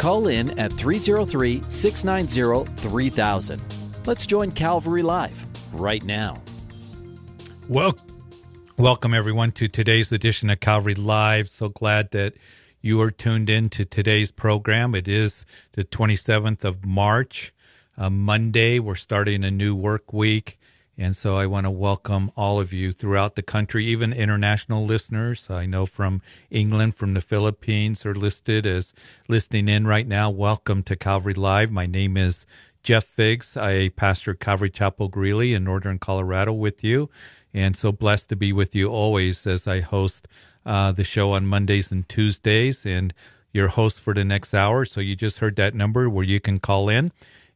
Call in at 303 690 3000. Let's join Calvary Live right now. Well, welcome everyone to today's edition of Calvary Live. So glad that you are tuned in to today's program. It is the 27th of March, uh, Monday. We're starting a new work week. And so I want to welcome all of you throughout the country, even international listeners. I know from England, from the Philippines are listed as listening in right now. Welcome to Calvary Live. My name is Jeff Figgs. I pastor Calvary Chapel Greeley in Northern Colorado with you. And so blessed to be with you always as I host uh, the show on Mondays and Tuesdays and your host for the next hour. So you just heard that number where you can call in.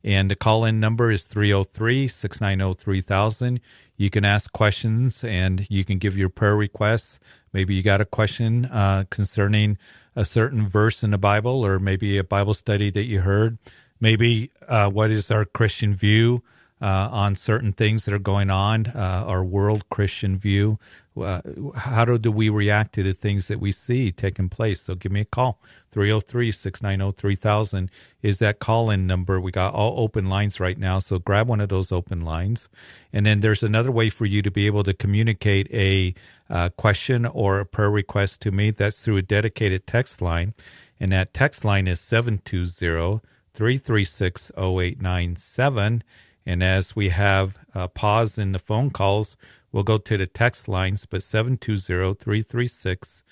And the call in number is 303 690 3000. You can ask questions and you can give your prayer requests. Maybe you got a question uh, concerning a certain verse in the Bible or maybe a Bible study that you heard. Maybe uh, what is our Christian view uh, on certain things that are going on, uh, our world Christian view. Uh, how do, do we react to the things that we see taking place? So give me a call. 303 690 3000 is that call in number. We got all open lines right now. So grab one of those open lines. And then there's another way for you to be able to communicate a uh, question or a prayer request to me. That's through a dedicated text line. And that text line is 720 336 0897. And as we have a pause in the phone calls, we'll go to the text lines, but 720 336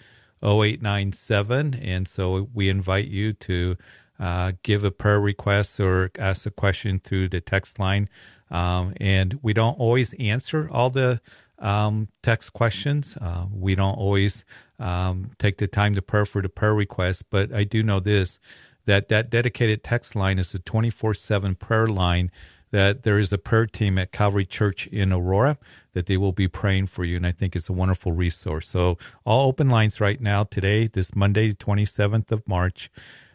0897. And so we invite you to uh, give a prayer request or ask a question through the text line. Um, and we don't always answer all the um, text questions. Uh, we don't always um, take the time to pray for the prayer request, but I do know this that that dedicated text line is a 24 7 prayer line that there is a prayer team at Calvary Church in Aurora that they will be praying for you. And I think it's a wonderful resource. So, all open lines right now today, this Monday, 27th of March.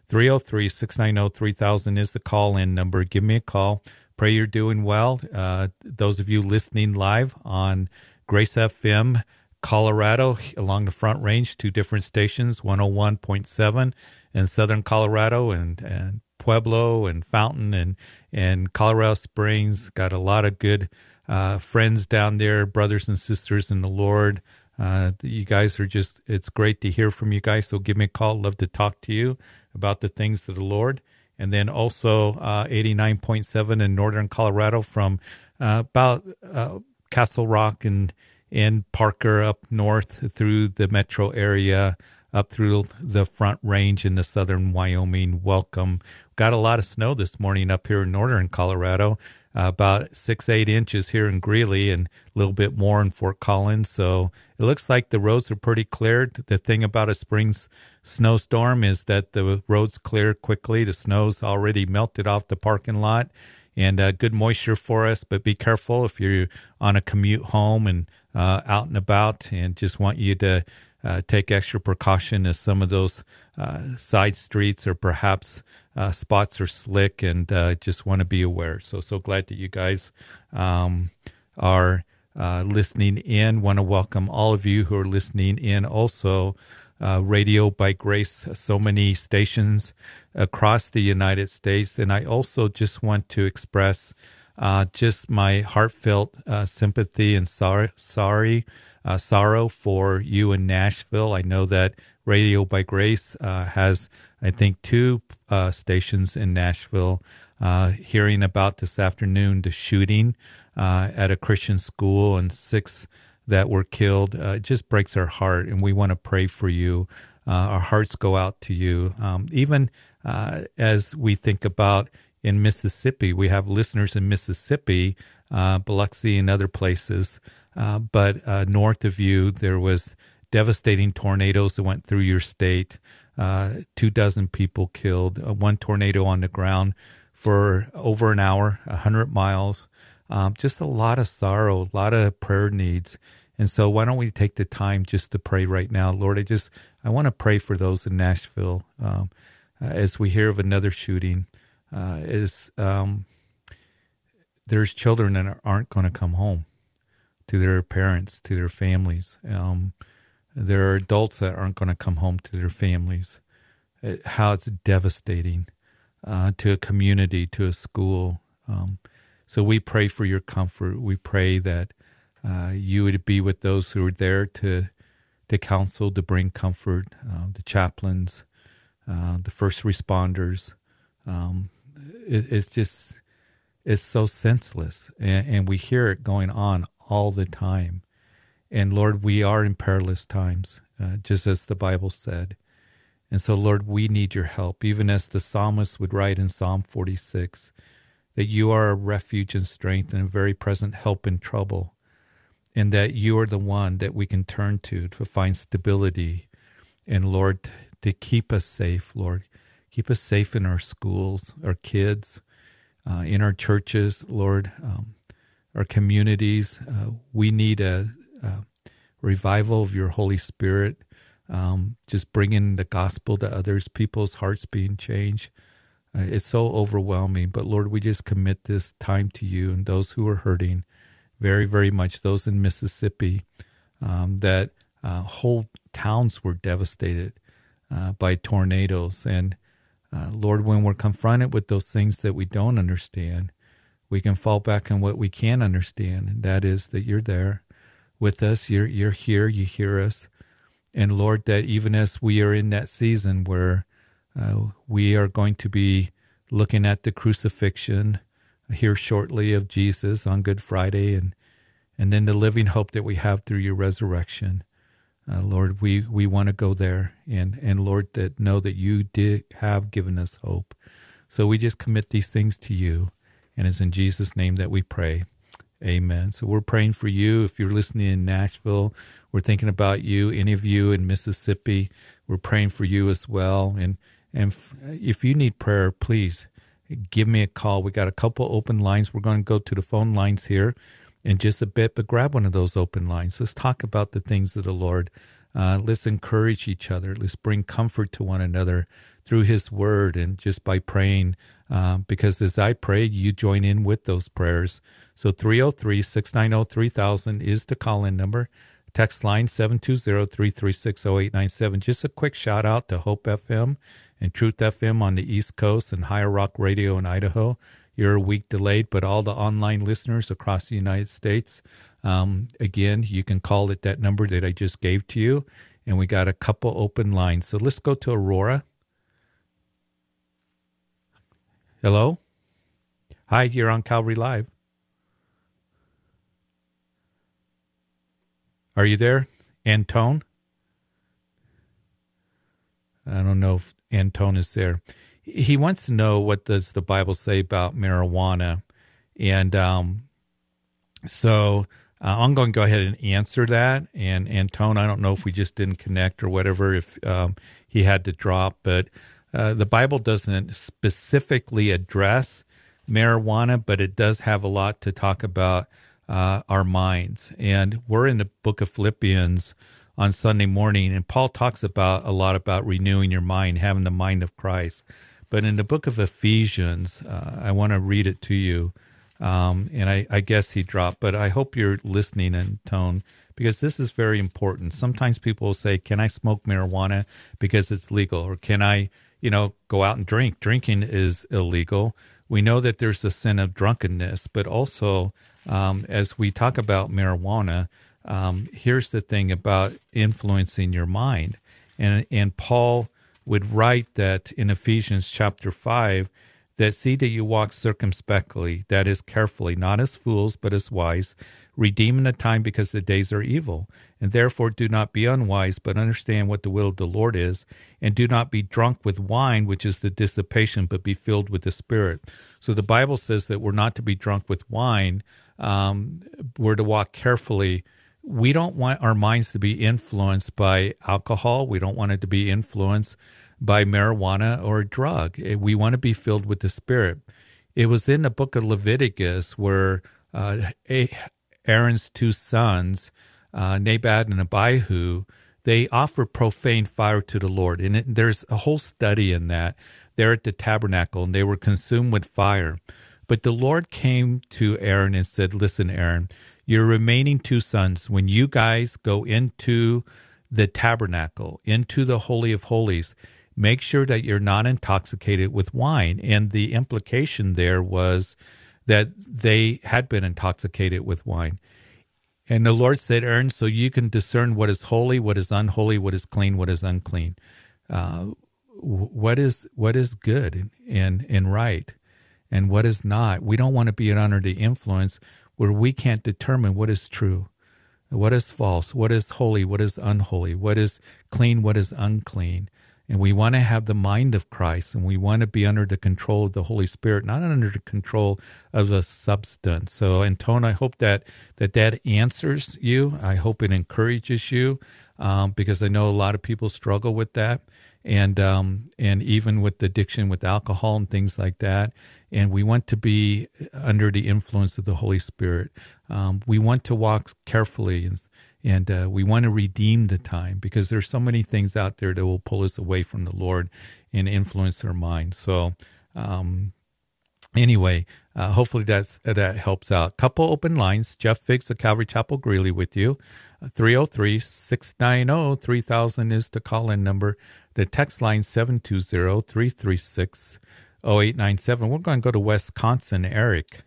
303 690 3000 is the call in number. Give me a call. Pray you're doing well. Uh, those of you listening live on Grace FM, Colorado, along the Front Range, two different stations 101.7 in Southern Colorado and, and Pueblo and Fountain and and Colorado Springs. Got a lot of good uh, friends down there, brothers and sisters in the Lord. Uh, you guys are just, it's great to hear from you guys. So give me a call. Love to talk to you about the things of the Lord. And then also uh, 89.7 in Northern Colorado from uh, about uh, Castle Rock and, and Parker up north through the metro area up through the front range in the southern Wyoming. Welcome. Got a lot of snow this morning up here in northern Colorado, about six, eight inches here in Greeley and a little bit more in Fort Collins. So it looks like the roads are pretty cleared. The thing about a spring's snowstorm is that the roads clear quickly. The snow's already melted off the parking lot and uh, good moisture for us. But be careful if you're on a commute home and uh, out and about, and just want you to uh, take extra precaution as some of those uh, side streets or perhaps uh, spots are slick and uh, just want to be aware. So, so glad that you guys um, are uh, listening in. Want to welcome all of you who are listening in also. Uh, Radio by Grace, so many stations across the United States. And I also just want to express just my heartfelt sympathy and sorry, sorry uh, sorrow for you in Nashville. I know that Radio by Grace uh, has, I think, two uh, stations in Nashville. Uh, hearing about this afternoon the shooting uh, at a Christian school and six that were killed, uh, it just breaks our heart, and we want to pray for you. our hearts go out to you. Um, even as we think about in Mississippi, we have listeners in Mississippi, Biloxi, and other places uh, but uh, north of you, there was devastating tornadoes that went through your state. Uh, two dozen people killed, uh, one tornado on the ground for over an hour, 100 miles. Um, just a lot of sorrow, a lot of prayer needs. And so, why don't we take the time just to pray right now, Lord? I just I want to pray for those in Nashville um, as we hear of another shooting. Uh, is um, there's children that aren't going to come home to their parents, to their families. Um, there are adults that aren't going to come home to their families. It, uh, how it's devastating uh, to a community, to a school. Um, so we pray for your comfort. We pray that uh, you would be with those who are there to to counsel, to bring comfort, uh, the chaplains, uh, the first responders. Um, it, it's just it's so senseless, and, and we hear it going on all the time. And Lord, we are in perilous times, uh, just as the Bible said. And so, Lord, we need your help, even as the psalmist would write in Psalm 46 that you are a refuge and strength and a very present help in trouble, and that you are the one that we can turn to to find stability. And, Lord, to keep us safe, Lord. Keep us safe in our schools, our kids, uh, in our churches, Lord, um, our communities. Uh, we need a, a, revival of your Holy Spirit, um, just bringing the gospel to others, people's hearts being changed. Uh, it's so overwhelming. But Lord, we just commit this time to you and those who are hurting very, very much, those in Mississippi, um, that uh, whole towns were devastated uh, by tornadoes. And uh, Lord, when we're confronted with those things that we don't understand, we can fall back on what we can understand, and that is that you're there with us. You're you're here. You hear us, and Lord, that even as we are in that season where uh, we are going to be looking at the crucifixion here shortly of Jesus on Good Friday, and and then the living hope that we have through your resurrection. Uh, Lord, we, we want to go there, and and Lord, that know that you did have given us hope. So we just commit these things to you, and it's in Jesus' name that we pray. Amen. So we're praying for you. If you're listening in Nashville, we're thinking about you. Any of you in Mississippi, we're praying for you as well. And and if you need prayer, please give me a call. We got a couple open lines. We're going to go to the phone lines here in just a bit, but grab one of those open lines. Let's talk about the things of the Lord. Uh, let's encourage each other. Let's bring comfort to one another through His Word and just by praying. Uh, because as I pray, you join in with those prayers. So 303 690 3000 is the call in number. Text line 720 336 0897. Just a quick shout out to Hope FM and Truth FM on the East Coast and Higher Rock Radio in Idaho. You're a week delayed, but all the online listeners across the United States, um, again, you can call it that number that I just gave to you. And we got a couple open lines. So let's go to Aurora. Hello? Hi, you're on Calvary Live. Are you there, Antone? I don't know if Antone is there he wants to know what does the Bible say about marijuana, and um, so uh, I'm going to go ahead and answer that. And Antone, I don't know if we just didn't connect or whatever, if um, he had to drop, but uh, the Bible doesn't specifically address marijuana, but it does have a lot to talk about uh, our minds. And we're in the book of Philippians on Sunday morning, and Paul talks about a lot about renewing your mind, having the mind of Christ. But in the book of Ephesians, uh, I want to read it to you. Um, and I, I, guess he dropped, but I hope you're listening Antone because this is very important. Sometimes people will say, Can I smoke marijuana because it's legal? Or can I, you know, go out and drink? Drinking is illegal. We know that there's a sin of drunkenness, but also um, as we talk about marijuana, um, here's the thing about influencing your mind. And, and Paul would write that in Ephesians chapter 5 that see that you walk circumspectly, that is, carefully, not as fools, but as wise, redeeming the time because the days are evil. And therefore do not be unwise, but understand what the will of the Lord is. And do not be drunk with wine, which is the dissipation, but be filled with the Spirit. So the Bible says that we're not to be drunk with wine, um, we're to walk carefully we don't want our minds to be influenced by alcohol. We don't want it to be influenced by marijuana or drug. Eh, we want to be filled with the Spirit. It was in the book of Leviticus where uh, Aaron's two sons, uh, Nadab and Abihu, they offer profane fire to the Lord. And it, there's a whole study in that. They're at the tabernacle and they were consumed with fire. But the Lord came to Aaron and said, Listen, Aaron, your remaining two sons, when you guys go into the tabernacle, into the Holy of Holies, make sure that you're not intoxicated with wine. And the implication there was that they had been intoxicated with wine. And the Lord said, Aaron, so you can discern what is holy, what is unholy, what is clean, what is unclean, uh, what is what is good and and right, and what is not. We don't want to be under the influence where we can't determine what is true, what is false, what is holy, what is unholy, what is clean, what is unclean. And we want to have the mind of Christ and we want to be under the control of the Holy Spirit, not under the control of a substance. So, Antone, I hope that that, that answers you. I hope it encourages you um, because I know a lot of people struggle with that. And um, and even with addiction with alcohol and things like that, and we want to be under the influence of the Holy Spirit. Um, we want to walk carefully and and uh, we want to redeem the time because there's so many things out there that will pull us away from the Lord and influence our mind. So, um, anyway, uh, hopefully that's that helps out. Couple open lines. Jeff Figgs of Calvary Chapel Greeley with you. 303 690 3000 is the call in number. The text line 720 336 0897. We're going to go to Wisconsin. Eric.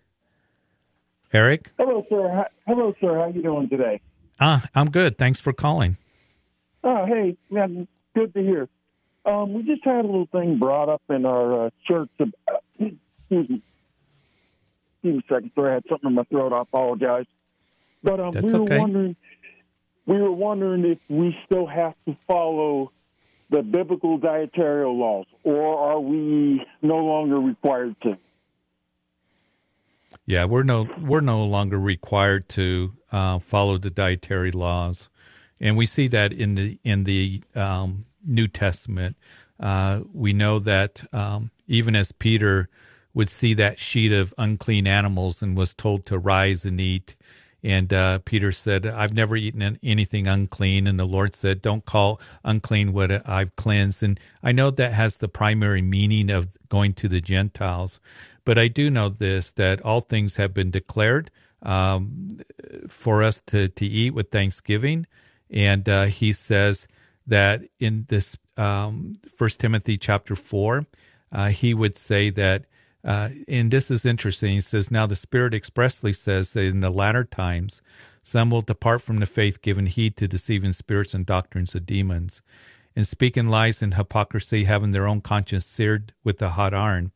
Eric? Hello, sir. Hello, sir. How you doing today? Ah, I'm good. Thanks for calling. Oh, hey, man, good to hear. Um, we just had a little thing brought up in our uh, church. About, excuse me. Excuse me a second. Sorry, I had something in my throat. I apologize. But um, That's we were okay. wondering, we were wondering if we still have to follow the biblical dietary laws, or are we no longer required to? Yeah, we're no we're no longer required to uh, follow the dietary laws, and we see that in the in the um, New Testament. Uh, we know that um, even as Peter would see that sheet of unclean animals and was told to rise and eat, and uh, Peter said, "I've never eaten anything unclean," and the Lord said, "Don't call unclean what I've cleansed." And I know that has the primary meaning of going to the Gentiles. But I do know this that all things have been declared um, for us to, to eat with thanksgiving. And uh, he says that in this um, First Timothy chapter 4, uh, he would say that, uh, and this is interesting. He says, Now the Spirit expressly says that in the latter times, some will depart from the faith, giving heed to deceiving spirits and doctrines of demons, and speaking lies and hypocrisy, having their own conscience seared with a hot iron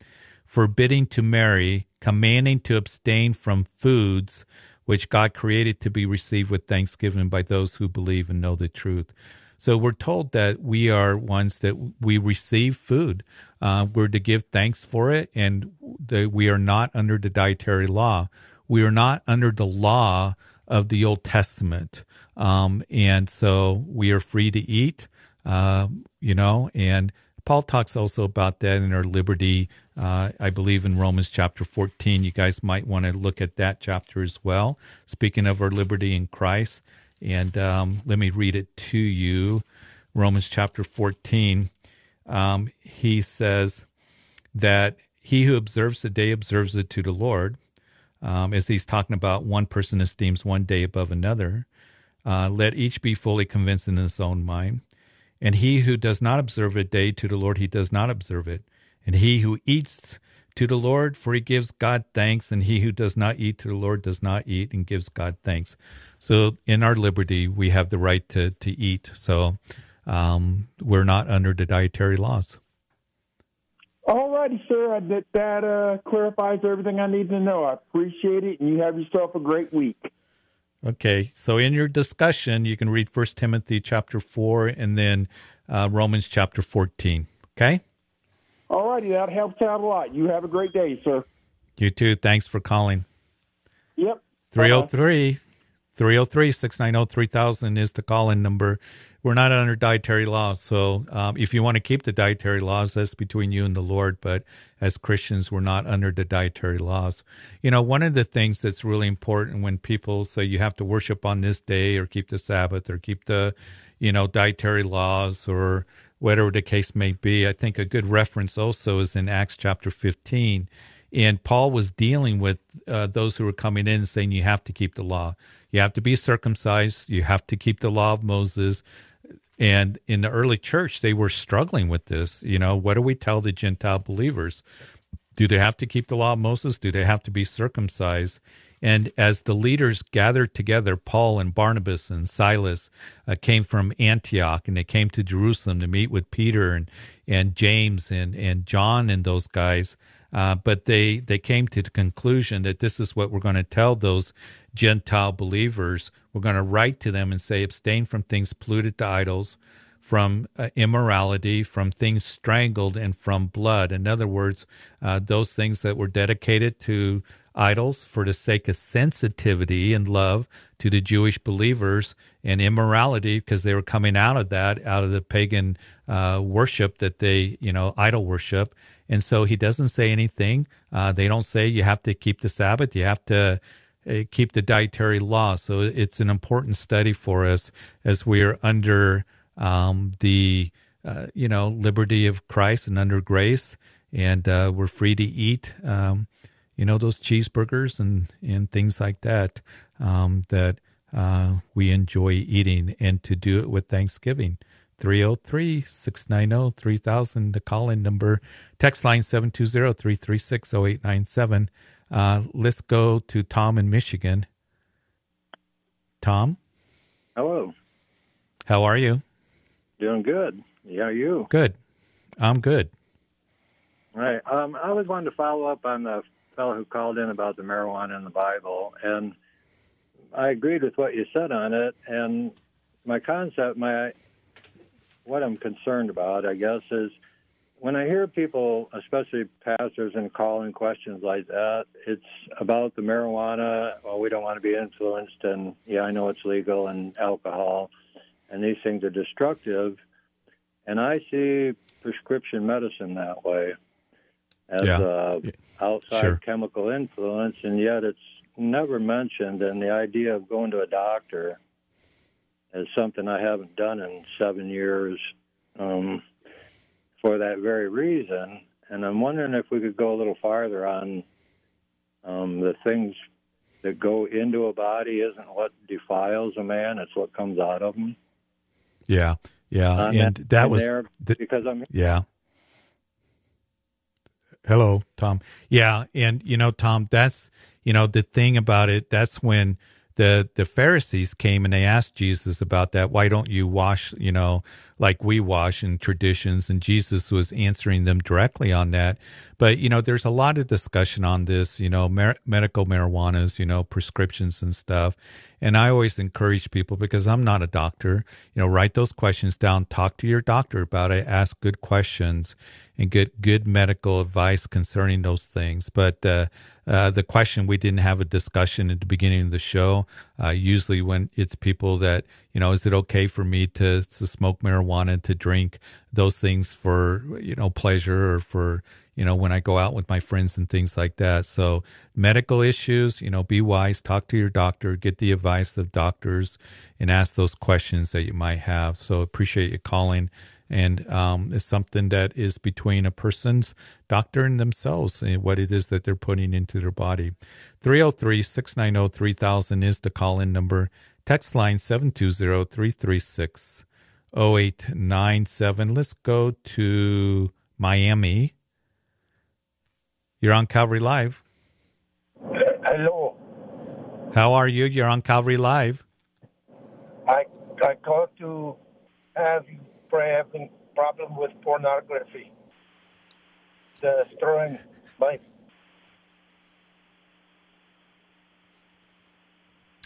forbidding to marry, commanding to abstain from foods which God created to be received with thanksgiving by those who believe and know the truth. So we're told that we are ones that we receive food. Uh, we're to give thanks for it, and that we are not under the dietary law. We are not under the law of the Old Testament, um, and so we are free to eat. Uh, you know, and Paul talks also about that in our liberty uh, I believe in Romans chapter 14. You guys might want to look at that chapter as well. Speaking of our liberty in Christ. And um, let me read it to you. Romans chapter 14. Um, he says that he who observes the day observes it to the Lord. Um, as he's talking about one person esteems one day above another. Uh, let each be fully convinced in his own mind. And he who does not observe a day to the Lord, he does not observe it and he who eats to the Lord, for he gives God thanks, and he who does not eat to the Lord does not eat and gives God thanks. So in our liberty, we have the right to, to eat. So um, we're not under the dietary laws. All righty, sir. That, that uh, clarifies everything I need to know. I appreciate it, and you have yourself a great week. Okay, so in your discussion, you can read First Timothy chapter four and then uh, Romans chapter fourteen. Okay. All righty, that helps out a lot. You have a great day, sir. You too. Thanks for calling. Yep. 303 303 690 3000 is the call in number. We're not under dietary laws. So um, if you want to keep the dietary laws, that's between you and the Lord. But as Christians, we're not under the dietary laws. You know, one of the things that's really important when people say you have to worship on this day or keep the Sabbath or keep the, you know, dietary laws or whatever the case may be, I think a good reference also is in Acts chapter 15. And Paul was dealing with uh, those who were coming in saying you have to keep the law. You have to be circumcised. You have to keep the law of Moses. And in the early church, they were struggling with this. You know, what do we tell the Gentile believers? Do they have to keep the law of Moses? Do they have to be circumcised? And as the leaders gathered together, Paul and Barnabas and Silas uh, came from Antioch and they came to Jerusalem to meet with Peter and, and James and, and John and those guys. Uh, but they, they came to the conclusion that this is what we're going to tell those Gentile believers. We're going to write to them and say, abstain from things polluted to idols, from uh, immorality, from things strangled, and from blood. In other words, uh, those things that were dedicated to idols for the sake of sensitivity and love to the Jewish believers and immorality because they were coming out of that, out of the pagan uh, worship that they, you know, idol worship. And so he doesn't say anything. Uh, they don't say you have to keep the Sabbath, you have to uh, keep the dietary law. So it's an important study for us as we are under um, the uh, you know liberty of Christ and under grace, and uh, we're free to eat um, you know those cheeseburgers and and things like that um, that uh, we enjoy eating, and to do it with Thanksgiving. 303 690 3000, the call in number, text line 720 336 0897. Uh, let's go to Tom in Michigan. Tom? Hello. How are you? Doing good. Yeah, you? Good. I'm good. Right. Um, I was wanting to follow up on the fellow who called in about the marijuana in the Bible, and I agreed with what you said on it. And my concept, my what I'm concerned about, I guess, is when I hear people, especially pastors, and calling questions like that, it's about the marijuana. Well, we don't want to be influenced, and yeah, I know it's legal, and alcohol, and these things are destructive. And I see prescription medicine that way as Yeah. a outside Sure. chemical influence, and yet it's never mentioned. And the idea of going to a doctor is something I haven't done in seven years. Um, for that very reason. And I'm wondering if we could go a little farther on um, the things that go into a body isn't what defiles a man; it's what comes out of him. Yeah. Yeah. On and that in was, there th- because I'm yeah. Hello, Tom. Yeah. And, you know, Tom, that's, you know, the thing about it, that's when the, the Pharisees came and they asked Jesus about that. Why don't you wash, you know, like we wash in traditions? And Jesus was answering them directly on that. But, you know, there's a lot of discussion on this, you know, medical marijuanas, you know, prescriptions and stuff. And I always encourage people because I'm not a doctor, you know, write those questions down, talk to your doctor about it, ask good questions and get good medical advice concerning those things. But uh, uh, the question we didn't have a discussion at the beginning of the show. Uh, usually, when it's people that you know, is it okay for me to to smoke marijuana, to drink those things for you know pleasure or for you know when I go out with my friends and things like that. So medical issues, you know, be wise, talk to your doctor, get the advice of doctors, and ask those questions that you might have. So appreciate you calling and um, it's something that is between a person's doctor and themselves and what it is that they're putting into their body. 303 690 3000 is the call in number. Text line 720 336 0897. Let's go to Miami. You're on Calvary Live. Hello. How are you? You're on Calvary Live. I I called to have having problem with pornography. Destroying life.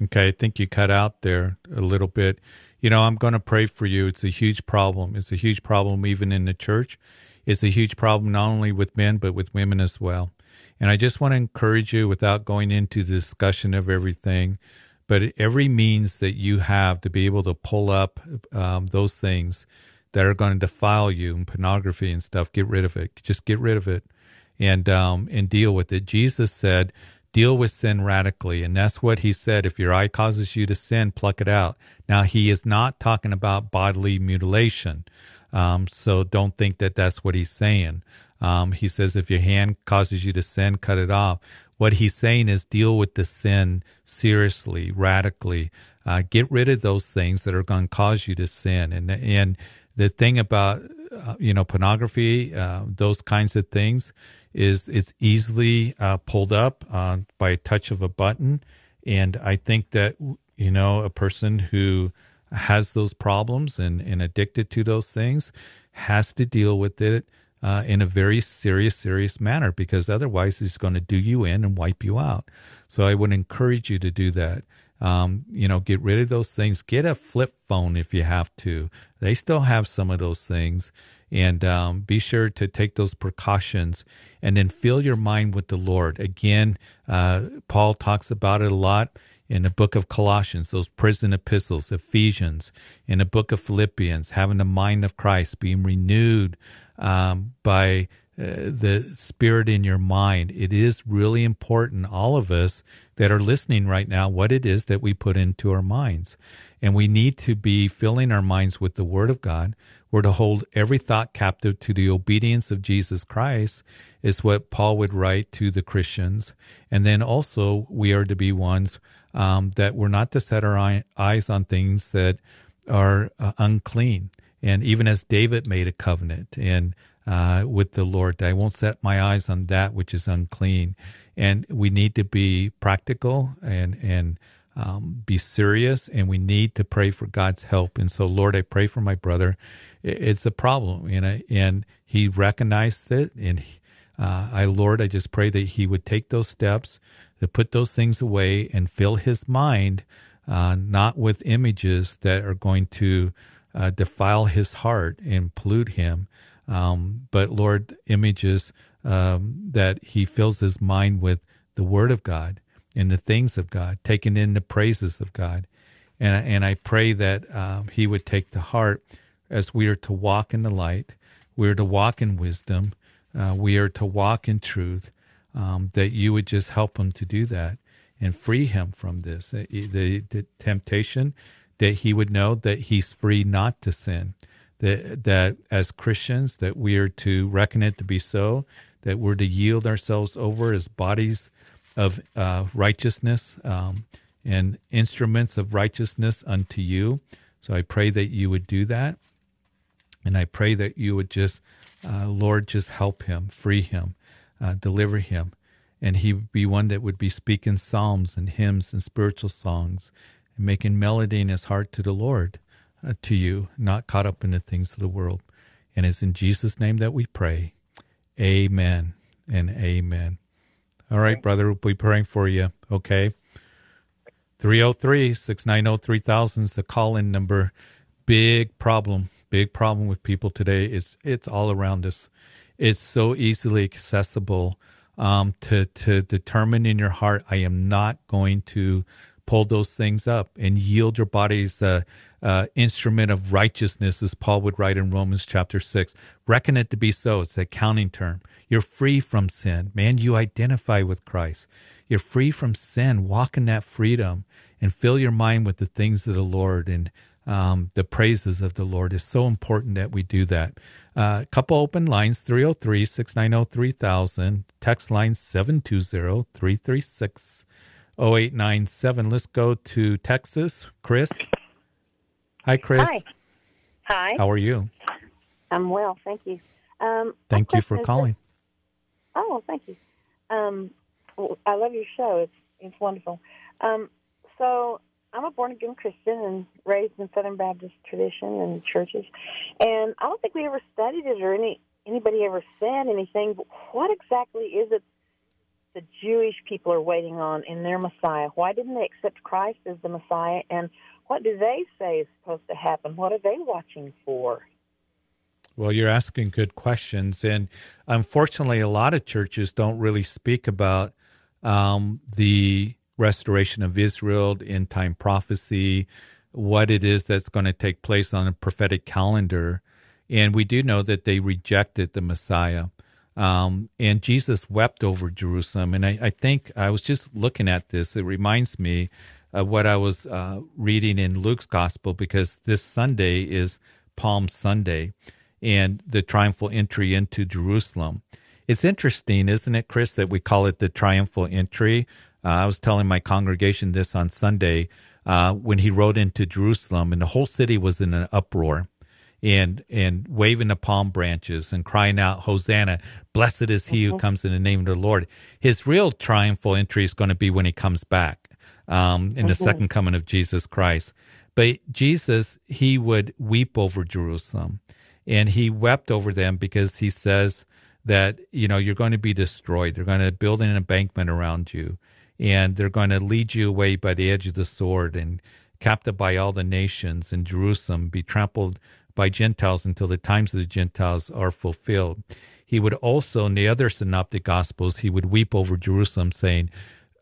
Okay, I think you cut out there a little bit. You know, I'm going to pray for you. It's a huge problem. It's a huge problem even in the church. It's a huge problem not only with men, but with women as well. And I just want to encourage you without going into the discussion of everything, but every means that you have to be able to pull up um, those things that are going to defile you and pornography and stuff, get rid of it. Just get rid of it and um, and deal with it. Jesus said, deal with sin radically, and that's what he said. If your eye causes you to sin, pluck it out. Now he is not talking about bodily mutilation, um, so don't think that that's what he's saying. Um, he says if your hand causes you to sin, cut it off. What he's saying is deal with the sin seriously, radically. Uh, get rid of those things that are going to cause you to sin. And and the thing about uh, you know pornography, uh, those kinds of things, is it's easily uh, pulled up uh, by a touch of a button. And I think that you know a person who has those problems and, and addicted to those things has to deal with it uh, in a very serious, serious manner because otherwise he's going to do you in and wipe you out. So I would encourage you to do that. Um, you know, get rid of those things. Get a flip phone if you have to. They still have some of those things. And um, be sure to take those precautions and then fill your mind with the Lord. Again, uh, Paul talks about it a lot in the book of Colossians, those prison epistles, Ephesians, in the book of Philippians, having the mind of Christ, being renewed um, by uh, the spirit in your mind. It is really important, all of us that are listening right now, what it is that we put into our minds. And we need to be filling our minds with the Word of God. We're to hold every thought captive to the obedience of Jesus Christ, is what Paul would write to the Christians. And then also, we are to be ones um, that we're not to set our eyes on things that are uh, unclean. And even as David made a covenant and uh, with the Lord, I won't set my eyes on that which is unclean. And we need to be practical and and um, be serious, and we need to pray for God's help. And so, Lord, I pray for my brother. It's a problem, and and he recognized it, and uh, I, Lord, I just pray that he would take those steps to put those things away and fill his mind uh, not with images that are going to uh, defile his heart and pollute him. Um, but Lord, images um, that he fills his mind with the Word of God and the things of God, taking in the praises of God. And, and I pray that um, he would take to heart as we are to walk in the light, we are to walk in wisdom, uh, we are to walk in truth, um, that you would just help him to do that and free him from this. The, the, the temptation that he would know that he's free not to sin. That, that as Christians, that we are to reckon it to be so, that we're to yield ourselves over as bodies of uh, righteousness um, and instruments of righteousness unto you. So I pray that you would do that. And I pray that you would just, uh, Lord, just help him, free him, uh, deliver him. And he would be one that would be speaking psalms and hymns and spiritual songs making melody in his heart to the Lord, uh, to you, not caught up in the things of the world. And it's in Jesus' name that we pray. Amen and amen. All right, brother, we'll be praying for you. Okay. 303 690 3000 is the call in number. Big problem. Big problem with people today. It's, it's all around us. It's so easily accessible um, to, to determine in your heart, I am not going to pull those things up and yield your bodies uh, uh, instrument of righteousness, as Paul would write in Romans chapter 6. Reckon it to be so. It's a counting term. You're free from sin. Man, you identify with Christ. You're free from sin. Walk in that freedom and fill your mind with the things of the Lord and um, the praises of the Lord. It's so important that we do that. A uh, couple open lines 303 690 3000, text line 720 336 0897. Let's go to Texas. Chris. Hi, Chris. Hi. Hi. How are you? I'm well, thank you. Um, thank you for calling. oh, thank you. Um, I love your show. It's it's wonderful. Um, so I'm a born again Christian and raised in Southern Baptist tradition and churches, and I don't think we ever studied it or any anybody ever said anything. But what exactly is it the Jewish people are waiting on in their Messiah? Why didn't they accept Christ as the Messiah? And what do they say is supposed to happen? What are they watching for? Well, you're asking good questions. And unfortunately, a lot of churches don't really speak about um, the restoration of Israel, end time prophecy, what it is that's going to take place on a prophetic calendar. And we do know that they rejected the Messiah. Um, and Jesus wept over Jerusalem. And I, I, think I was just looking at this. It reminds me of what I was uh, reading in Luke's gospel because this Sunday is Palm Sunday and the triumphal entry into Jerusalem. It's interesting, isn't it, Chris, that we call it the triumphal entry? Uh, I was telling my congregation this on Sunday uh, when he rode into Jerusalem, and the whole city was in an uproar and and waving the palm branches and crying out, Hosanna, blessed is he mm-hmm. who comes in the name of the Lord. His real triumphal entry is going to be when he comes back um, in mm-hmm. the second coming of Jesus Christ. But Jesus, he would weep over Jerusalem and he wept over them because he says, that you know you're going to be destroyed. They're going to build an embankment around you, and they're going to lead you away by the edge of the sword and captive by all the nations in Jerusalem, be trampled by Gentiles until the times of the Gentiles are fulfilled. He would also, in the other synoptic gospels, he would weep over Jerusalem, saying,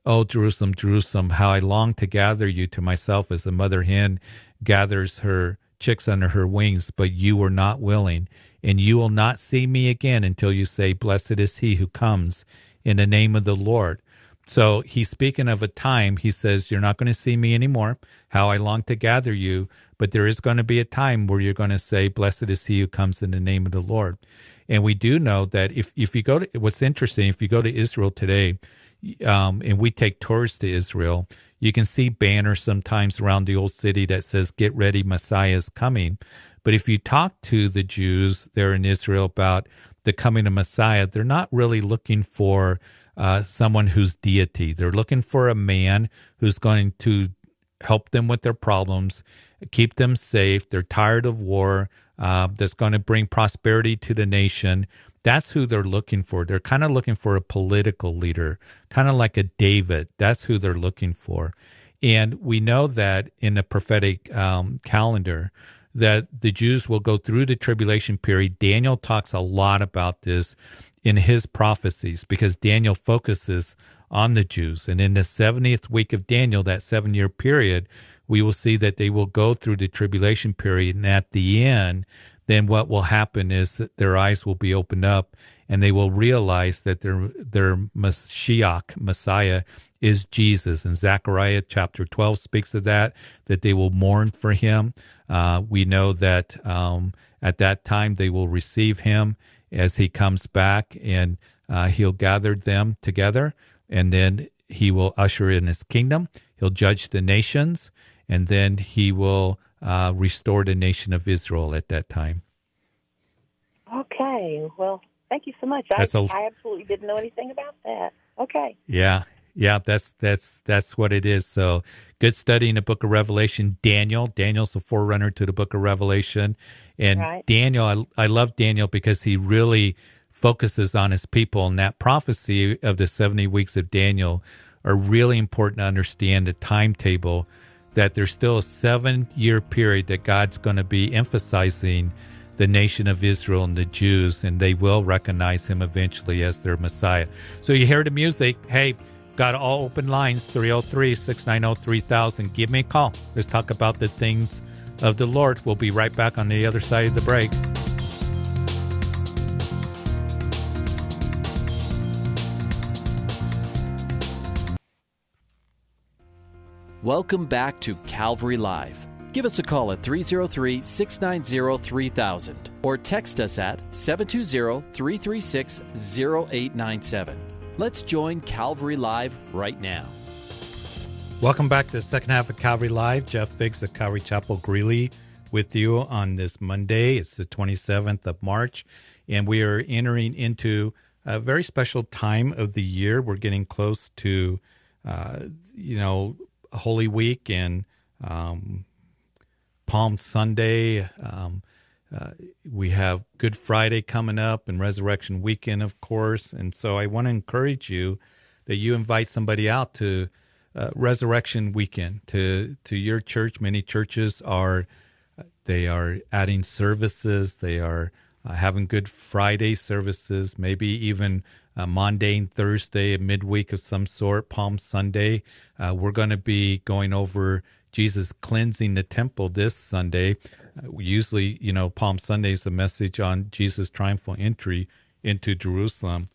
Oh, Jerusalem, Jerusalem, how I long to gather you to myself as a mother hen gathers her chicks under her wings, but you were not willing and you will not see me again until you say, Blessed is he who comes in the name of the Lord. So he's speaking of a time. He says, You're not going to see me anymore. How I long to gather you. But there is going to be a time where you're going to say, Blessed is he who comes in the name of the Lord. And we do know that if, if you go to what's interesting, if you go to Israel today, um, and we take tours to Israel, you can see banners sometimes around the old city that says, Get ready, Messiah is coming. But if you talk to the Jews there in Israel about the coming of Messiah, they're not really looking for uh, someone who's deity. They're looking for a man who's going to help them with their problems, keep them safe. They're tired of war. Uh, that's going to bring prosperity to the nation. That's who they're looking for. They're kind of looking for a political leader, kind of like a David. That's who they're looking for. And we know that in the prophetic um, calendar, that the Jews will go through the tribulation period. Daniel talks a lot about this in his prophecies because Daniel focuses on the Jews. And in the 70th week of Daniel, that seven year period, we will see that they will go through the tribulation period. And at the end, then what will happen is that their eyes will be opened up and they will realize that their, their Mashiach, Messiah, is Jesus. And Zechariah chapter 12 speaks of that, that they will mourn for him. Uh, we know that um, at that time they will receive him as he comes back and uh, he'll gather them together and then he will usher in his kingdom. He'll judge the nations and then he will uh, restore the nation of Israel at that time. Okay. Well, thank you so much. I, a, I absolutely didn't know anything about that. Okay. Yeah. Yeah, that's that's that's what it is. So good study in the book of Revelation. Daniel, Daniel's the forerunner to the book of Revelation, and right. Daniel, I, I love Daniel because he really focuses on his people, and that prophecy of the seventy weeks of Daniel are really important to understand the timetable. That there's still a seven year period that God's going to be emphasizing the nation of Israel and the Jews, and they will recognize him eventually as their Messiah. So you hear the music. Hey, Got all open lines 303 690 3000. Give me a call. Let's talk about the things of the Lord. We'll be right back on the other side of the break. Welcome back to Calvary Live. Give us a call at 303 690 3000 or text us at 720 336 0897. Let's join Calvary Live right now. Welcome back to the second half of Calvary Live. Jeff Figgs of Calvary Chapel Greeley with you on this Monday. It's the 27th of March, and we are entering into a very special time of the year. We're getting close to, uh, you know, Holy Week and um, Palm Sunday. Um, uh, we have Good Friday coming up and Resurrection Weekend, of course. And so I want to encourage you that you invite somebody out to uh, Resurrection Weekend to to your church. Many churches are they are adding services. They are uh, having Good Friday services, maybe even a Maundy Thursday, midweek of some sort, Palm Sunday. Uh, we're going to be going over Jesus cleansing the temple this Sunday. Uh, usually, you know, Palm Sunday is a message on Jesus' triumphal entry into Jerusalem.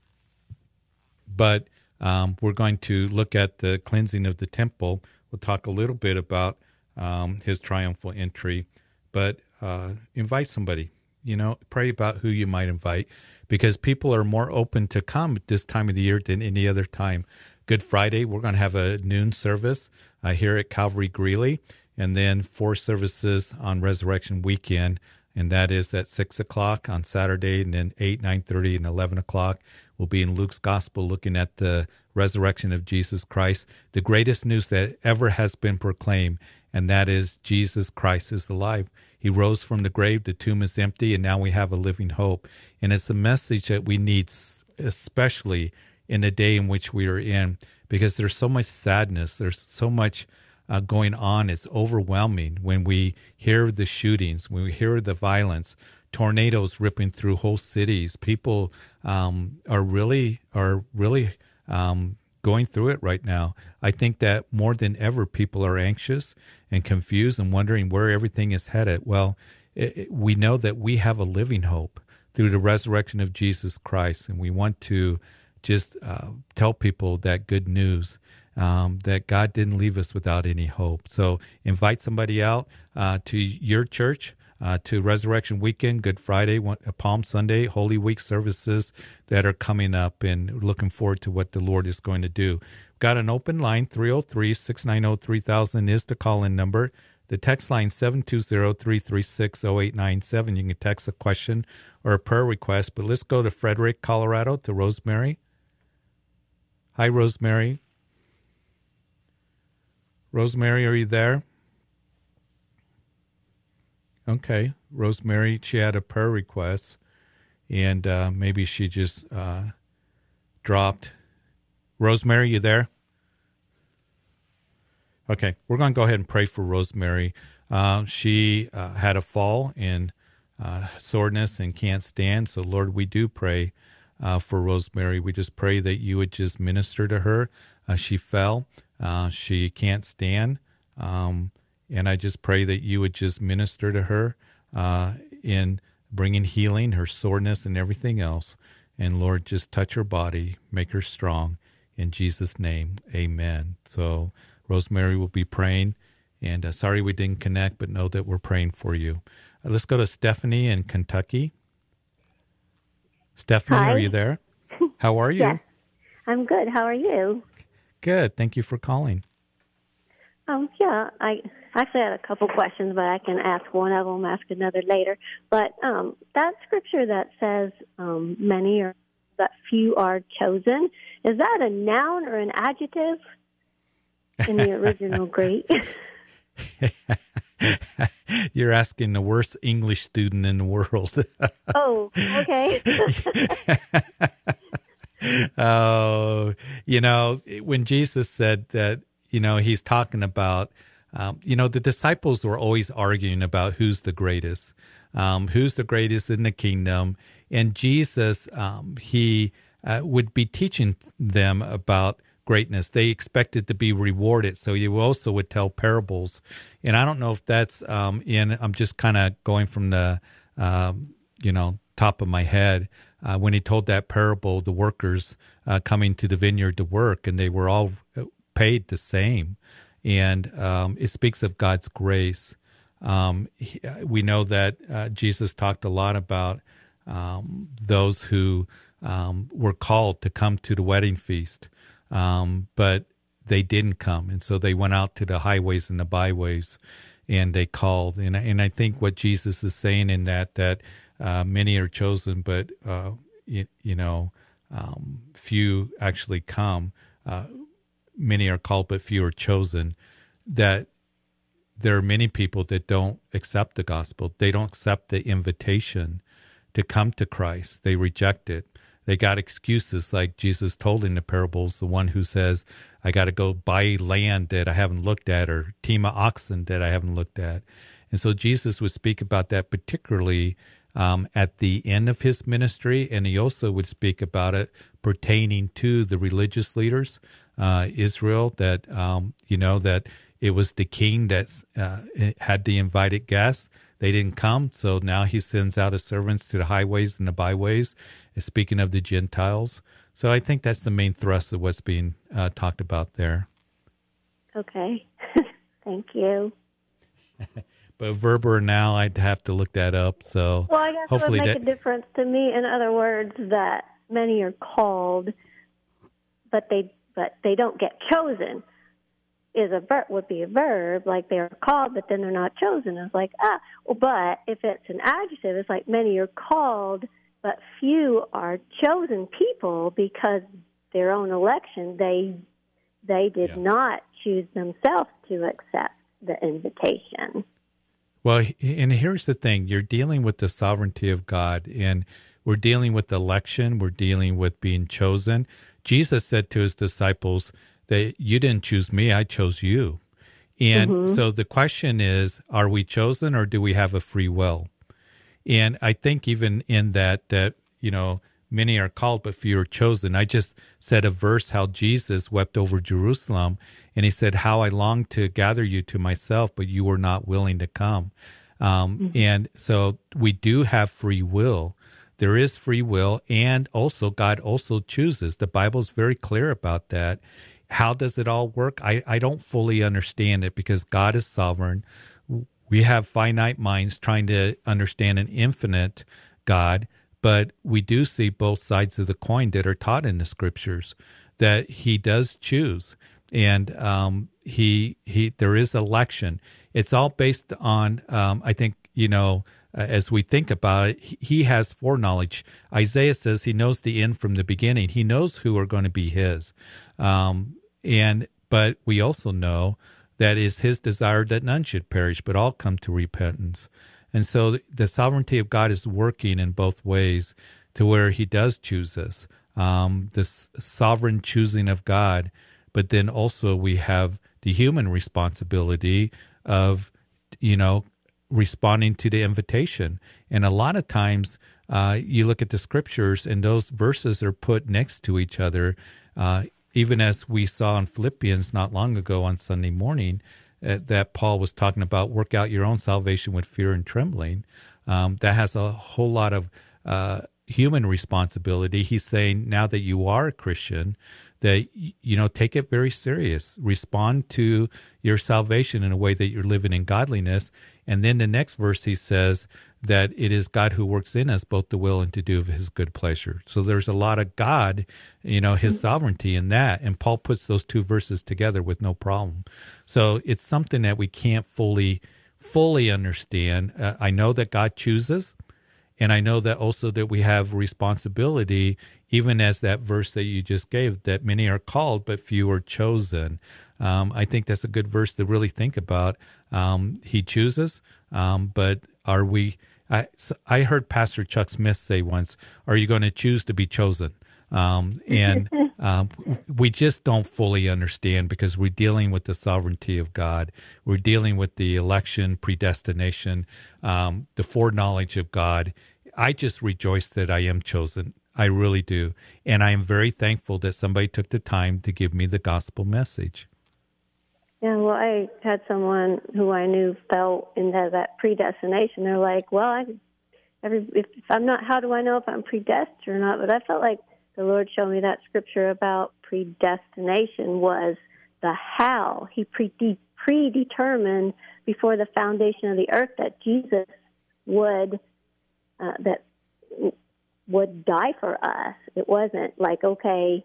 But um, we're going to look at the cleansing of the temple. We'll talk a little bit about um, his triumphal entry, but uh, invite somebody. You know, pray about who you might invite because people are more open to come this time of the year than any other time. Good Friday, we're going to have a noon service uh, here at Calvary Greeley, and then four services on Resurrection Weekend, and that is at six o'clock on Saturday, and then eight, nine thirty, and eleven o'clock. We'll be in Luke's Gospel looking at the resurrection of Jesus Christ, the greatest news that ever has been proclaimed, and that is Jesus Christ is alive. He rose from the grave, the tomb is empty, and now we have a living hope. And it's a message that we need, especially in the day in which we are in, because there's so much sadness, there's so much uh, going on. It's overwhelming when we hear the shootings, when we hear the violence, tornadoes ripping through whole cities. People um, are really are really um, going through it right now. I think that more than ever, people are anxious and confused and wondering where everything is headed. Well, it, it, we know that we have a living hope through the resurrection of Jesus Christ, and we want to just uh, tell people that good news. Um, that God didn't leave us without any hope. So invite somebody out uh, to your church uh, to Resurrection Weekend, Good Friday, uh, Palm Sunday, Holy Week services that are coming up, and looking forward to what the Lord is going to do. Got an open line, 303 690 3000 is the call in number. The text line 720-336-0897. You can text a question or a prayer request. But let's go to Frederick, Colorado, to Rosemary. Hi, Rosemary. Rosemary, are you there? Okay, Rosemary, she had a prayer request, and uh, maybe she just uh, dropped. Rosemary, you there? Okay, we're going to go ahead and pray for Rosemary. Uh, she uh, had a fall in uh, soreness and can't stand. So, Lord, we do pray uh, for Rosemary. We just pray that you would just minister to her. she fell. she can't stand. Um, and I just pray that you would just minister to her uh, in bringing healing, her soreness, and everything else. And Lord, just touch her body, make her strong. In Jesus' name, amen. So, Rosemary will be praying. And uh, sorry we didn't connect, but know that we're praying for you. Uh, let's go to Stephanie in Kentucky. Stephanie, Hi. are you there? How are you? yes. I'm good. How are you? Good. Thank you for calling. Um, yeah, I actually had a couple questions, but I can ask one of them, ask another later. But um, that scripture that says um, many are, that few are chosen, is that a noun or an adjective in the original Greek? You're asking the worst English student in the world. oh, okay. oh, you know, when Jesus said that you know, he's talking about, um, you know, the disciples were always arguing about who's the greatest, um, who's the greatest in the kingdom. And Jesus, um, he uh, would be teaching them about greatness. They expected to be rewarded. So he also would tell parables. And I don't know if that's um, in, I'm just kind of going from the, um, you know, top of my head. Uh, when he told that parable, the workers uh, coming to the vineyard to work, and they were all paid the same. And um, it speaks of God's grace. Um, he, we know that uh, Jesus talked a lot about um, those who um, were called to come to the wedding feast, um, but they didn't come. And so they went out to the highways and the byways and they called. And, and I think what Jesus is saying in that, that uh, many are chosen, but, uh, you, you, know, um, few actually come. Uh, many are called but few are chosen that there are many people that don't accept the gospel. They don't accept the invitation to come to christ. They reject it. They got excuses like jesus told in the parables the one who says i got to go buy land that i haven't looked at or team of oxen that i haven't looked at. And so jesus would speak about that particularly um, at the end of his ministry, and he also would speak about it pertaining to the religious leaders, uh, Israel, that, um, you know, that it was the king that uh, had the invited guests. They didn't come, so now he sends out his servants to the highways and the byways, speaking of the Gentiles. So I think that's the main thrust of what's being uh, talked about there. Okay. Thank you. but verb or noun, I'd have to look that up. So well, I guess hopefully it would make that... a difference to me. In other words, that many are called, but they but they don't get chosen. Is a verb would be a verb like they are called, but then they're not chosen. It's like ah, well, but if it's an adjective, it's like many are called, but few are chosen people because their own election they they did yeah. not choose themselves to accept the invitation. Well, and here's the thing you're dealing with the sovereignty of God, and we're dealing with election, we're dealing with being chosen. Jesus said to his disciples that you didn't choose me, I chose you. And mm-hmm. so the question is are we chosen or do we have a free will? And I think even in that, that, you know, many are called, but few are chosen. I just said a verse how Jesus wept over Jerusalem, and he said, How I long to gather you to myself, but you were not willing to come. Um, mm-hmm. And so we do have free will. There is free will, and also God also chooses. The Bible's very clear about that. How does it all work? I, I don't fully understand it because God is sovereign. We have finite minds trying to understand an infinite God. But we do see both sides of the coin that are taught in the scriptures that he does choose. And um, he he there is election. It's all based on um, I think you know uh, as we think about it, he has foreknowledge. Isaiah says he knows the end from the beginning. He knows who are going to be his, um, and but we also know that is his desire that none should perish, but all come to repentance. And so the sovereignty of God is working in both ways to where he does choose us. Um, this sovereign choosing of God, but then also we have the human responsibility of, you know, responding to the invitation. And a lot of times uh, you look at the scriptures and those verses are put next to each other. Uh, even as we saw in Philippians not long ago on Sunday morning, uh, that Paul was talking about, work out your own salvation with fear and trembling. Um, that has a whole lot of uh, human responsibility. He's saying now that you are a Christian, that you know take it very serious. Respond to your salvation in a way that you're living in godliness. And then the next verse he says that it is God who works in us both to will and to do of his good pleasure. So there's a lot of God, you know, his mm-hmm. sovereignty in that. And Paul puts those two verses together with no problem. So it's something that we can't fully, fully understand. Uh, I know that God chooses. And I know that also that we have responsibility, even as that verse that you just gave, that many are called, but few are chosen. Um, I think that's a good verse to really think about. Um, he chooses, um, but are we I, I heard Pastor Chuck Smith say once, "Are you going to choose to be chosen?" Um, and um, we just don't fully understand because we're dealing with the sovereignty of God. We're dealing with the election, predestination, um, the foreknowledge of God. I just rejoice that I am chosen. I really do. And I am very thankful that somebody took the time to give me the gospel message. Yeah, well, I had someone who I knew fell into that predestination. They're like, well, I, every, if, if I'm not, how do I know if I'm predestined or not? But I felt like the Lord showed me that scripture about predestination was the how. He pre- predetermined before the foundation of the earth that Jesus would uh, that would die for us. It wasn't like okay,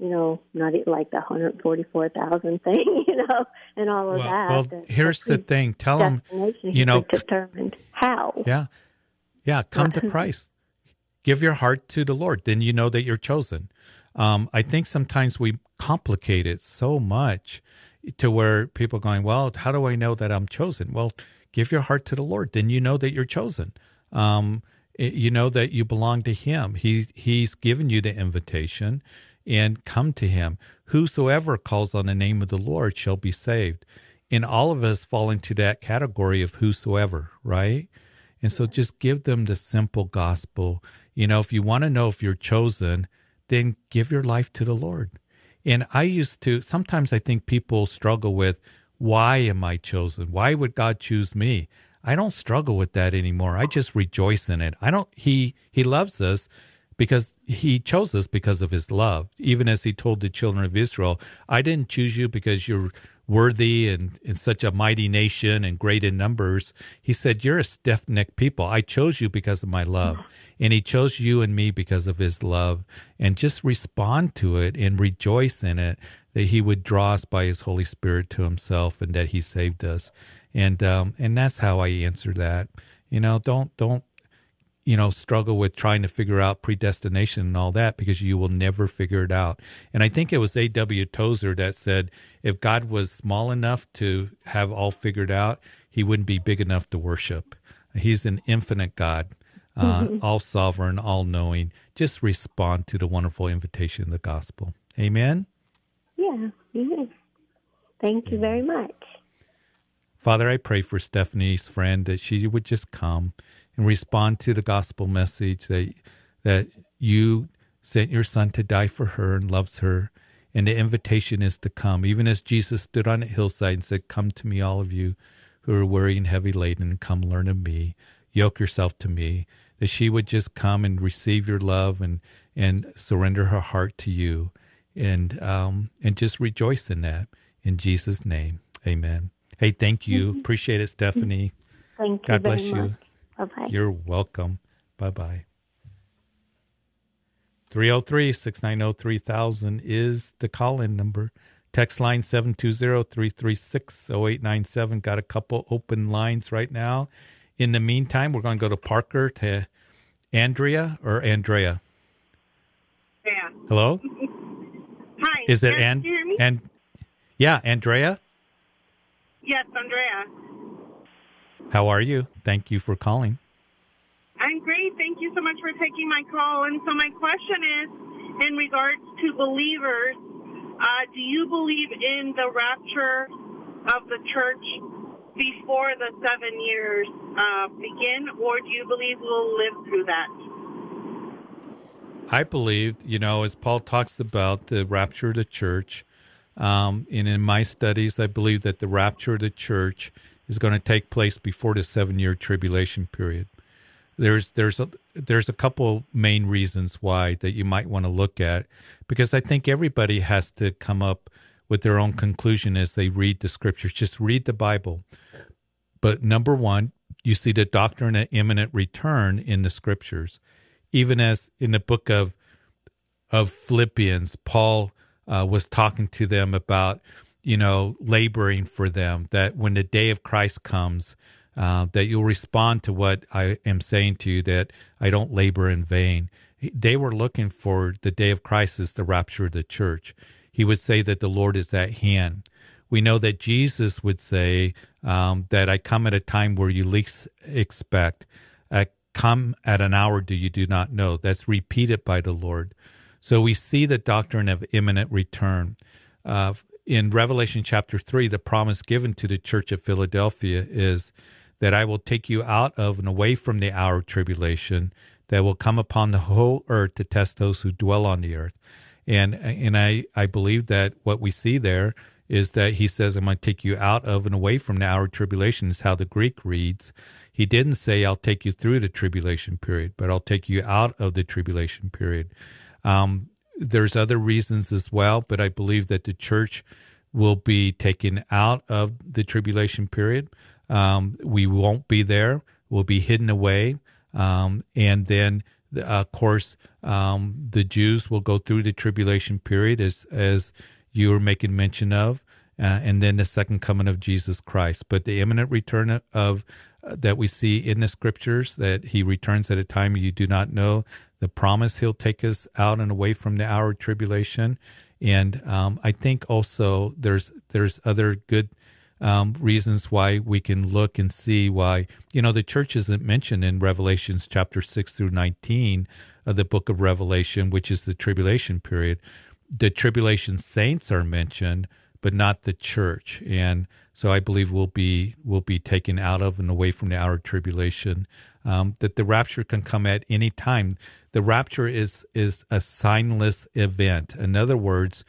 you know, not like the 144,000 thing, you know, and all of well, that. Well, the, here's the, the thing. Tell them, you know, determined how. Yeah. Yeah. Come to Christ. Give your heart to the Lord. Then you know that you're chosen. Um, I think sometimes we complicate it so much to where people are going, well, how do I know that I'm chosen? Well, give your heart to the Lord. Then you know that you're chosen. Um, you know that you belong to Him. He, he's given you the invitation and come to him. Whosoever calls on the name of the Lord shall be saved. And all of us fall into that category of whosoever, right? And so just give them the simple gospel. You know, if you want to know if you're chosen, then give your life to the Lord. And I used to, sometimes I think people struggle with, why am I chosen? Why would God choose me? I don't struggle with that anymore. I just rejoice in it. I don't, he, he loves us because he chose us because of his love. Even as he told the children of Israel, I didn't choose you because you're worthy and in such a mighty nation and great in numbers. He said, You're a stiff necked people. I chose you because of my love. And he chose you and me because of his love. And just respond to it and rejoice in it that he would draw us by his Holy Spirit to himself and that he saved us. And um, and that's how I answer that. You know, don't don't you know, struggle with trying to figure out predestination and all that because you will never figure it out. And I think it was A.W. Tozer that said if God was small enough to have all figured out, he wouldn't be big enough to worship. He's an infinite God, uh, mm-hmm. all sovereign, all knowing. Just respond to the wonderful invitation of the gospel. Amen. Yeah. Amen. Thank you very much. Father, I pray for Stephanie's friend that she would just come and respond to the gospel message that that you sent your son to die for her and loves her. And the invitation is to come. Even as jesus stood on a hillside and said come to me all of you who are weary and heavy laden come learn of me. Yoke yourself to me. That she would just come and receive your love and and surrender her heart to you. And um and just rejoice in that. In jesus name amen. Hey thank you. Mm-hmm. appreciate it stephanie. Thank you god bless much. you Bye bye. You're welcome. Bye bye. 303 690 3000 is the call in number. Text line 720 336 0897. Got a couple open lines right now. In the meantime, we're going to go to Parker to Andrea or Andrea. Yeah. Hello? Hi. Is it and? And yeah, Andrea? Yes, Andrea. How are you? Thank you for calling. I'm great. Thank you so much for taking my call. And so, my question is in regards to believers, uh, do you believe in the rapture of the church before the seven years uh, begin, or do you believe we'll live through that? I believe, you know, as Paul talks about the rapture of the church, um, and in my studies, I believe that the rapture of the church is going to take place before the seven year tribulation period. There's there's a there's a couple main reasons why that you might want to look at because I think everybody has to come up with their own conclusion as they read the scriptures. Just read the Bible. But number one, you see the doctrine of imminent return in the scriptures, even as in the book of of Philippians, Paul uh, was talking to them about you know, laboring for them, that when the day of Christ comes, uh, that you'll respond to what I am saying to you, that I don't labor in vain. They were looking for the day of Christ as the rapture of the church. He would say that the Lord is at hand. We know that Jesus would say um, that I come at a time where you least expect. I come at an hour do you do not know. That's repeated by the Lord. So we see the doctrine of imminent return. Uh, in Revelation chapter 3, the promise given to the church of Philadelphia is that I will take you out of and away from the hour of tribulation that will come upon the whole earth to test those who dwell on the earth. And and I, I believe that what we see there is that he says, I'm going to take you out of and away from the hour of tribulation, is how the Greek reads. He didn't say, I'll take you through the tribulation period, but I'll take you out of the tribulation period. Um, there's other reasons as well, but I believe that the church will be taken out of the tribulation period. Um, we won't be there. We'll be hidden away. Um, and then, of course, um, the Jews will go through the tribulation period as, as you were making mention of. Uh, and then the second coming of Jesus Christ. But the imminent return of uh, that we see in the scriptures that he returns at a time you do not know the promise he'll take us out and away from the hour of tribulation. And um, I think also there's there's other good um, reasons why we can look and see why you know the church isn't mentioned in Revelations chapter six through nineteen of the book of Revelation, which is the tribulation period. The tribulation saints are mentioned, but not the church, and so I believe we'll be will be taken out of and away from the hour of tribulation um, that the rapture can come at any time. The rapture is is a signless event. In other words,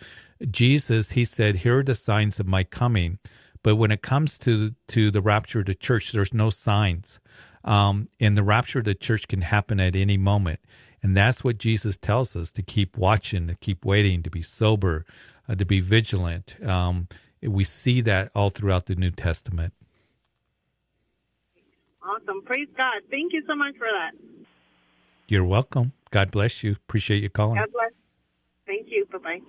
Jesus, he said, "Here are the signs of my coming." But when it comes to to the rapture of the church, there's no signs, um, the rapture of the church can happen at any moment. And that's what Jesus tells us to keep watching, to keep waiting, to be sober, uh, to be vigilant. Um, we see that all throughout the New Testament. Awesome. Praise God. Thank you so much for that. You're welcome. God bless you. Appreciate you calling. God bless. Thank you. Bye bye.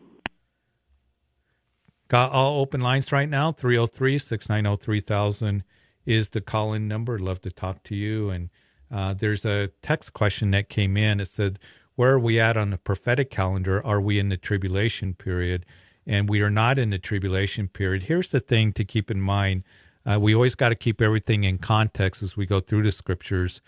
Got all open lines right now 303 690 3000 is the call in number. Love to talk to you. And uh, there's a text question that came in. It said, Where are we at on the prophetic calendar? Are we in the tribulation period? And we are not in the tribulation period. Here's the thing to keep in mind uh, we always got to keep everything in context as we go through the scriptures.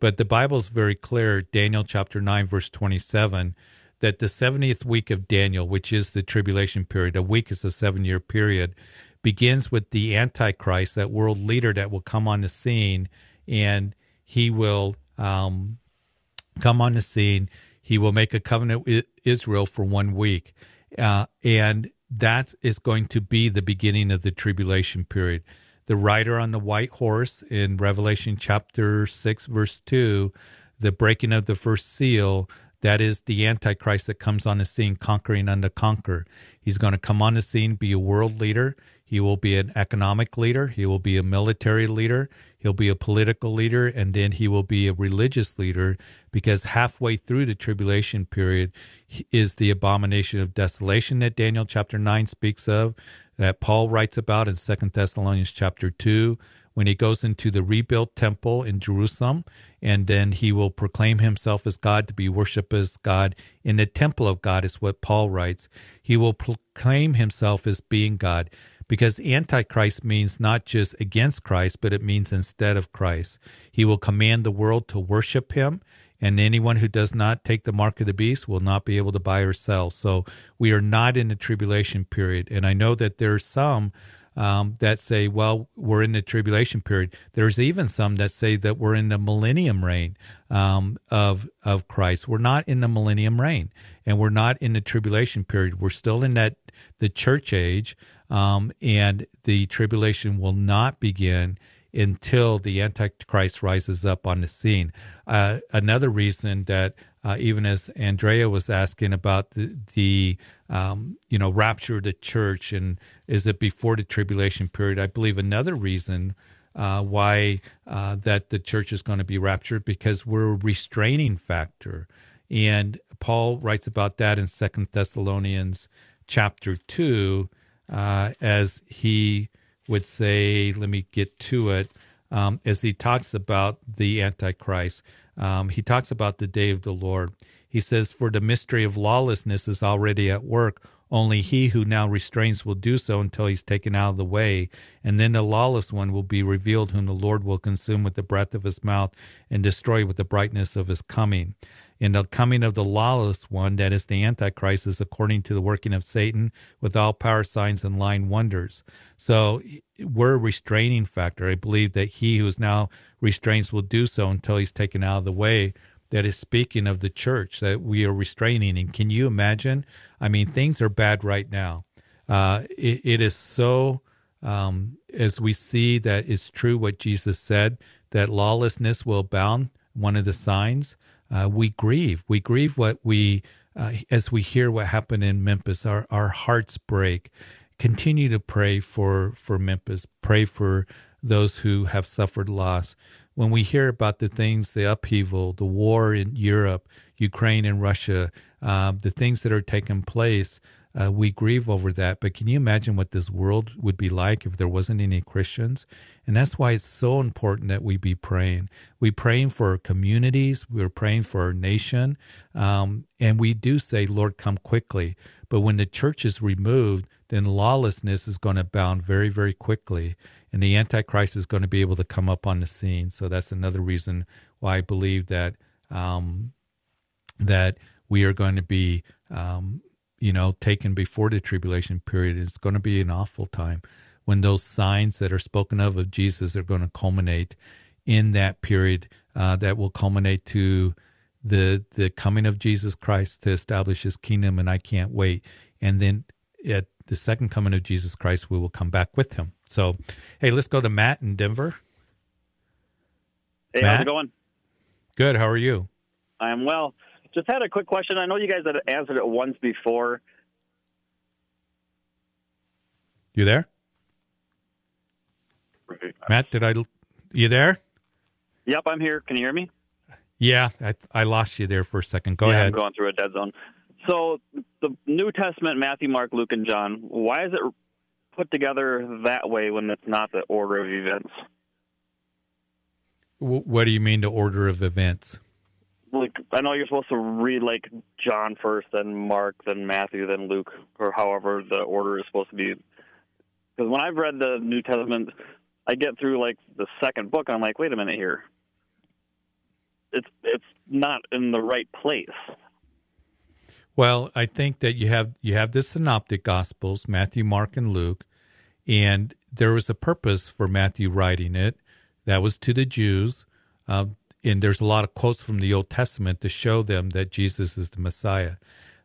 But the Bible is very clear, Daniel chapter 9, verse 27, that the 70th week of Daniel, which is the tribulation period, a week is a seven year period, begins with the Antichrist, that world leader that will come on the scene, and he will um, come on the scene. He will make a covenant with Israel for one week. Uh, and that is going to be the beginning of the tribulation period the rider on the white horse in Revelation chapter 6, verse 2, the breaking of the first seal, that is the Antichrist that comes on the scene, conquering and to conquer. He's going to come on the scene, be a world leader. He will be an economic leader. He will be a military leader. He'll be a political leader. And then he will be a religious leader because halfway through the tribulation period is the abomination of desolation that Daniel chapter 9 speaks of that Paul writes about in Second Thessalonians chapter 2 when he goes into the rebuilt temple in Jerusalem and then he will proclaim himself as God to be worshiped as God in the temple of God is what Paul writes. He will proclaim himself as being God because antichrist means not just against Christ but it means instead of Christ. He will command the world to worship him and anyone who does not take the mark of the beast will not be able to buy or sell. So we are not in the tribulation period. And I know that there's some um, that say, well, we're in the tribulation period. There's even some that say that we're in the millennium reign um, of of Christ. We're not in the millennium reign, and we're not in the tribulation period. We're still in that the church age, um, and the tribulation will not begin until the Antichrist rises up on the scene. Uh, another reason that uh, even as Andrea was asking about the, the um, you know rapture of the church and is it before the tribulation period? I believe another reason uh, why uh, that the church is going to be raptured because we're a restraining factor, and Paul writes about that in Second Thessalonians chapter two uh, as he would say, let me get to it, um, as he talks about the Antichrist. Um, he talks about the day of the Lord. He says, For the mystery of lawlessness is already at work. Only he who now restrains will do so until he's taken out of the way. And then the lawless one will be revealed, whom the Lord will consume with the breath of his mouth and destroy with the brightness of his coming. In the coming of the lawless one, that is the Antichrist, is according to the working of Satan with all power, signs, and lying wonders. So we're a restraining factor. I believe that he who is now restrains will do so until he's taken out of the way. That is speaking of the church that we are restraining. And can you imagine? I mean, things are bad right now. Uh, it, it is so, um, as we see that it's true what Jesus said, that lawlessness will abound, one of the signs uh, we grieve. We grieve what we, uh, as we hear what happened in Memphis, our, our hearts break. Continue to pray for, for Memphis. Pray for those who have suffered loss. When we hear about the things, the upheaval, the war in Europe, Ukraine and Russia, uh, the things that are taking place, uh, we grieve over that. But can you imagine what this world would be like if there wasn't any Christians? And that's why it's so important that we be praying. We're praying for our communities. We're praying for our nation. Um, and we do say, Lord, come quickly. But when the church is removed, then lawlessness is going to abound very, very quickly. And the Antichrist is going to be able to come up on the scene. So that's another reason why I believe that um, that we are going to be um, you know, taken before the tribulation period. It's going to be an awful time when those signs that are spoken of of Jesus are going to culminate in that period uh, that will culminate to the the coming of Jesus Christ to establish His kingdom, and I can't wait. And then at the second coming of Jesus Christ, we will come back with Him. So, hey, let's go to Matt in Denver. Hey, Matt? how's it going? Good. How are you? I am well. Just had a quick question. I know you guys had answered it once before. You there, Matt? Did I? You there? Yep, I'm here. Can you hear me? Yeah, I I lost you there for a second. Go yeah, ahead. I'm going through a dead zone. So the New Testament, Matthew, Mark, Luke, and John. Why is it put together that way when it's not the order of events? W- what do you mean the order of events? Like I know you're supposed to read like John first, then Mark, then Matthew, then Luke, or however the order is supposed to be. Because when I've read the New Testament, I get through like the second book, and I'm like, wait a minute here. It's it's not in the right place. Well, I think that you have you have the synoptic gospels, Matthew, Mark, and Luke, and there was a purpose for Matthew writing it. That was to the Jews, uh, and there's a lot of quotes from the Old Testament to show them that Jesus is the Messiah.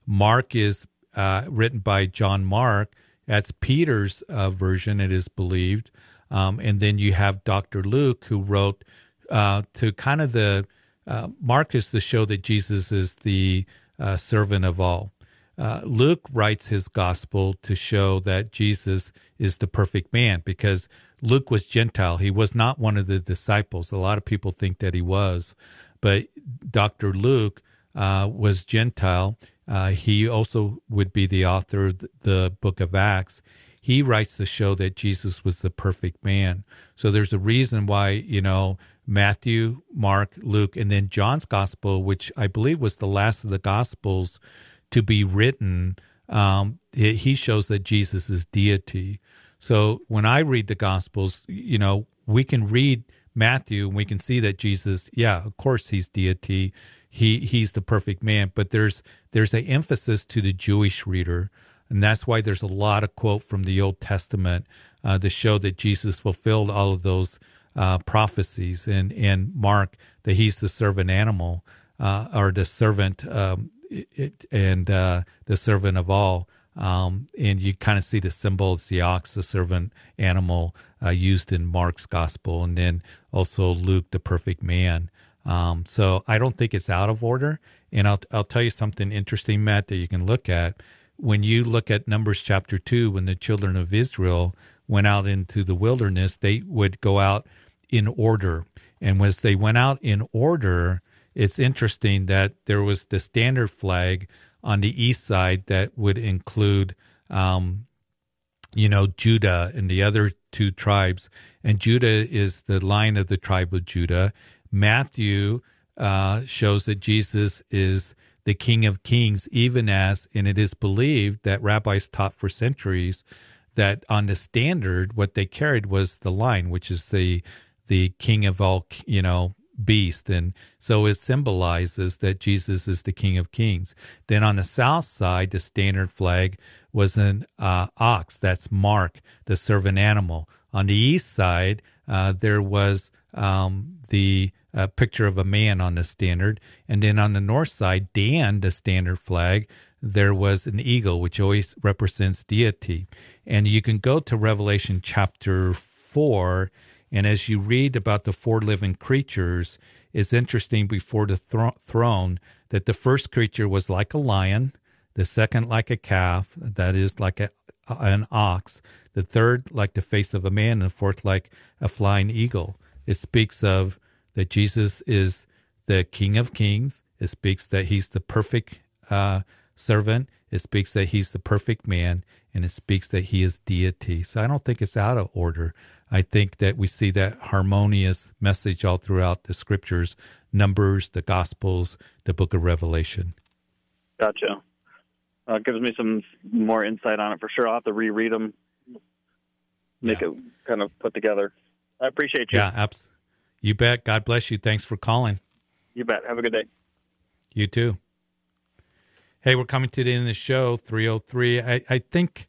Mark is uh, written by John Mark. That's Peter's uh, version, it is believed. Um, and then you have Dr. Luke, who wrote uh, to kind of the uh, Mark is to show that Jesus is the uh, servant of all. Uh, Luke writes his gospel to show that Jesus is the perfect man because Luke was Gentile. He was not one of the disciples. A lot of people think that he was, but Dr. Luke uh, was Gentile. Uh, he also would be the author of the book of Acts. He writes to show that Jesus was the perfect man. So there's a reason why, you know, Matthew, Mark, Luke, and then John's gospel, which I believe was the last of the gospels to be written, um, he shows that Jesus is deity. So when I read the gospels, you know, we can read Matthew and we can see that Jesus, yeah, of course he's deity. He he's the perfect man, but there's there's an emphasis to the Jewish reader, and that's why there's a lot of quote from the Old Testament uh, to show that Jesus fulfilled all of those uh, prophecies, and and Mark that he's the servant animal uh, or the servant um, it, and uh, the servant of all. Um, and you kind of see the symbol, it's the ox, the servant animal, uh, used in Mark's gospel, and then also Luke, the perfect man. Um, so I don't think it's out of order. And I'll I'll tell you something interesting, Matt, that you can look at when you look at Numbers chapter two, when the children of Israel went out into the wilderness, they would go out in order, and as they went out in order, it's interesting that there was the standard flag on the east side that would include, um, you know, Judah and the other two tribes. And Judah is the line of the tribe of Judah. Matthew uh, shows that Jesus is the King of Kings, even as, and it is believed that rabbis taught for centuries that on the standard, what they carried was the line, which is the the King of all, you know, beast. And so it symbolizes that Jesus is the King of Kings. Then on the south side, the standard flag was an uh, ox. That's Mark, the servant animal. On the east side, uh, there was um, the uh, picture of a man on the standard. And then on the north side, Dan, the standard flag, there was an eagle, which always represents deity. And you can go to Revelation chapter 4 and as you read about the four living creatures, it's interesting before the thro- throne that the first creature was like a lion, the second like a calf, that is like a, an ox, the third like the face of a man, and the fourth like a flying eagle. It speaks of that Jesus is the King of Kings. It speaks that he's the perfect uh, servant. It speaks that he's the perfect man, and it speaks that he is deity. So I don't think it's out of order. I think that we see that harmonious message all throughout the scriptures, Numbers, the Gospels, the book of Revelation. Gotcha. Uh, gives me some more insight on it for sure. I'll have to reread them, make yeah. it kind of put together. I appreciate you. Yeah, abs- you bet. God bless you. Thanks for calling. You bet. Have a good day. You too. Hey, we're coming to the end of the show, 303. I, I think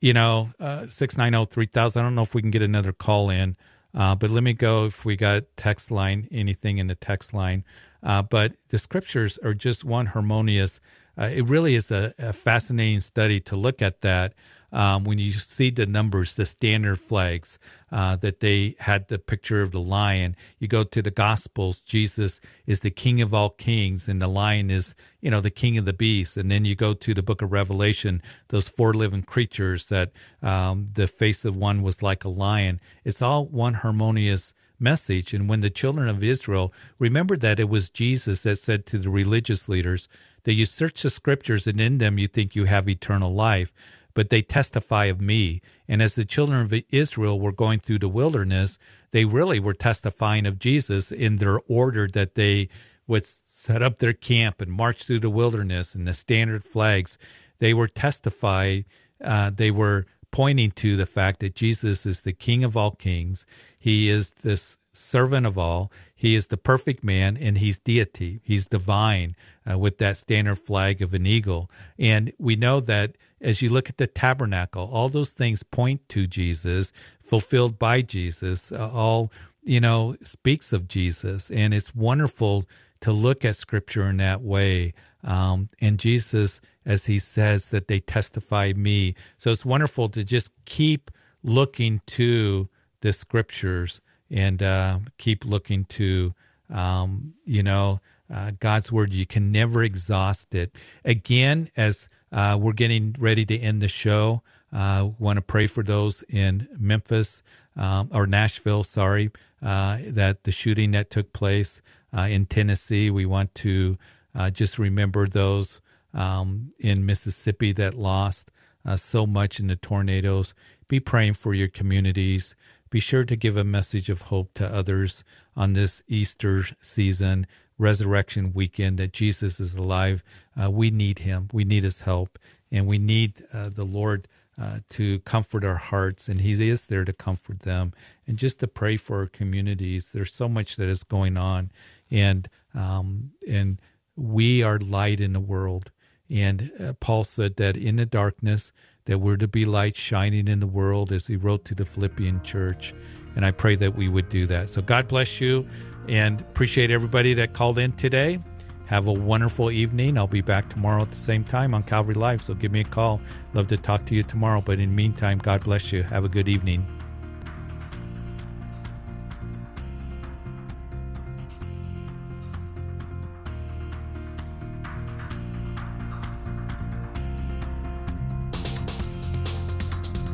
you know, uh, 690 3000. I don't know if we can get another call in. Uh, but let me go if we got text line, anything in the text line. Uh, but the scriptures are just one harmonious. Uh, it really is a, a, fascinating study to look at that um, when you see the numbers, the standard flags uh, that they had the picture of the lion. You go to the Gospels, Jesus is the King of all kings, and the lion is, you know, the King of the beasts. And then you go to the Book of Revelation, those four living creatures that um, the face of one was like a lion. It's all one harmonious message. And when the children of Israel remembered that it was Jesus that said to the religious leaders that you search the scriptures and in them you think you have eternal life but they testify of me. And as the children of Israel were going through the wilderness, they really were testifying of Jesus in their order that they would set up their camp and march through the wilderness and the standard flags. They were testifying, uh, they were pointing to the fact that Jesus is the King of all kings. He is this servant of all. He is the perfect man and he's deity. He's divine uh, with that standard flag of an eagle. And we know that as you look at the tabernacle, all those things point to Jesus, fulfilled by Jesus, uh, all, you know, speaks of Jesus. And it's wonderful to look at scripture in that way. Um, and Jesus, as he says, that they testify me. So it's wonderful to just keep looking to the scriptures and uh, keep looking to, um, you know, uh, God's word. You can never exhaust it. Again, as uh, we're getting ready to end the show. Uh, want to pray for those in Memphis um, or Nashville, sorry, uh, that the shooting that took place uh, in Tennessee. We want to uh, just remember those um, in Mississippi that lost uh, so much in the tornadoes. Be praying for your communities. Be sure to give a message of hope to others on this Easter season resurrection weekend that Jesus is alive. Uh, we need him. We need his help. And we need uh, the Lord uh, to comfort our hearts. And he is there to comfort them and just to pray for our communities. There's so much that is going on. And, um, and we are light in the world. And uh, Paul said that in the darkness, that we're to be light shining in the world as he wrote to the Philippian church. And I pray that we would do that. So God bless you. And appreciate everybody that called in today. Have a wonderful evening. I'll be back tomorrow at the same time on Calvary Live, so give me a call. Love to talk to you tomorrow. But in the meantime, God bless you. Have a good evening.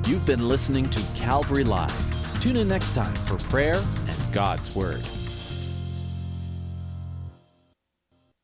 You've been listening to Calvary Live. Tune in next time for prayer and God's Word.